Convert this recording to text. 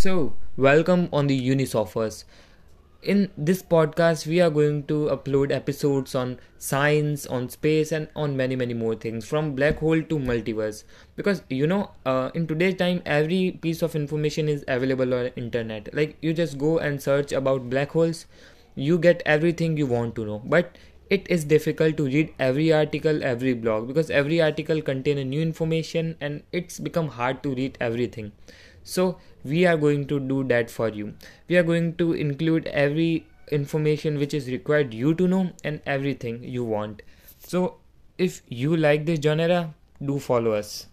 So, welcome on the Unisophers. In this podcast, we are going to upload episodes on science, on space, and on many, many more things from black hole to multiverse. Because you know, uh, in today's time, every piece of information is available on internet. Like you just go and search about black holes, you get everything you want to know. But it is difficult to read every article every blog because every article contain a new information and it's become hard to read everything. So we are going to do that for you. We are going to include every information which is required you to know and everything you want. So if you like this genre do follow us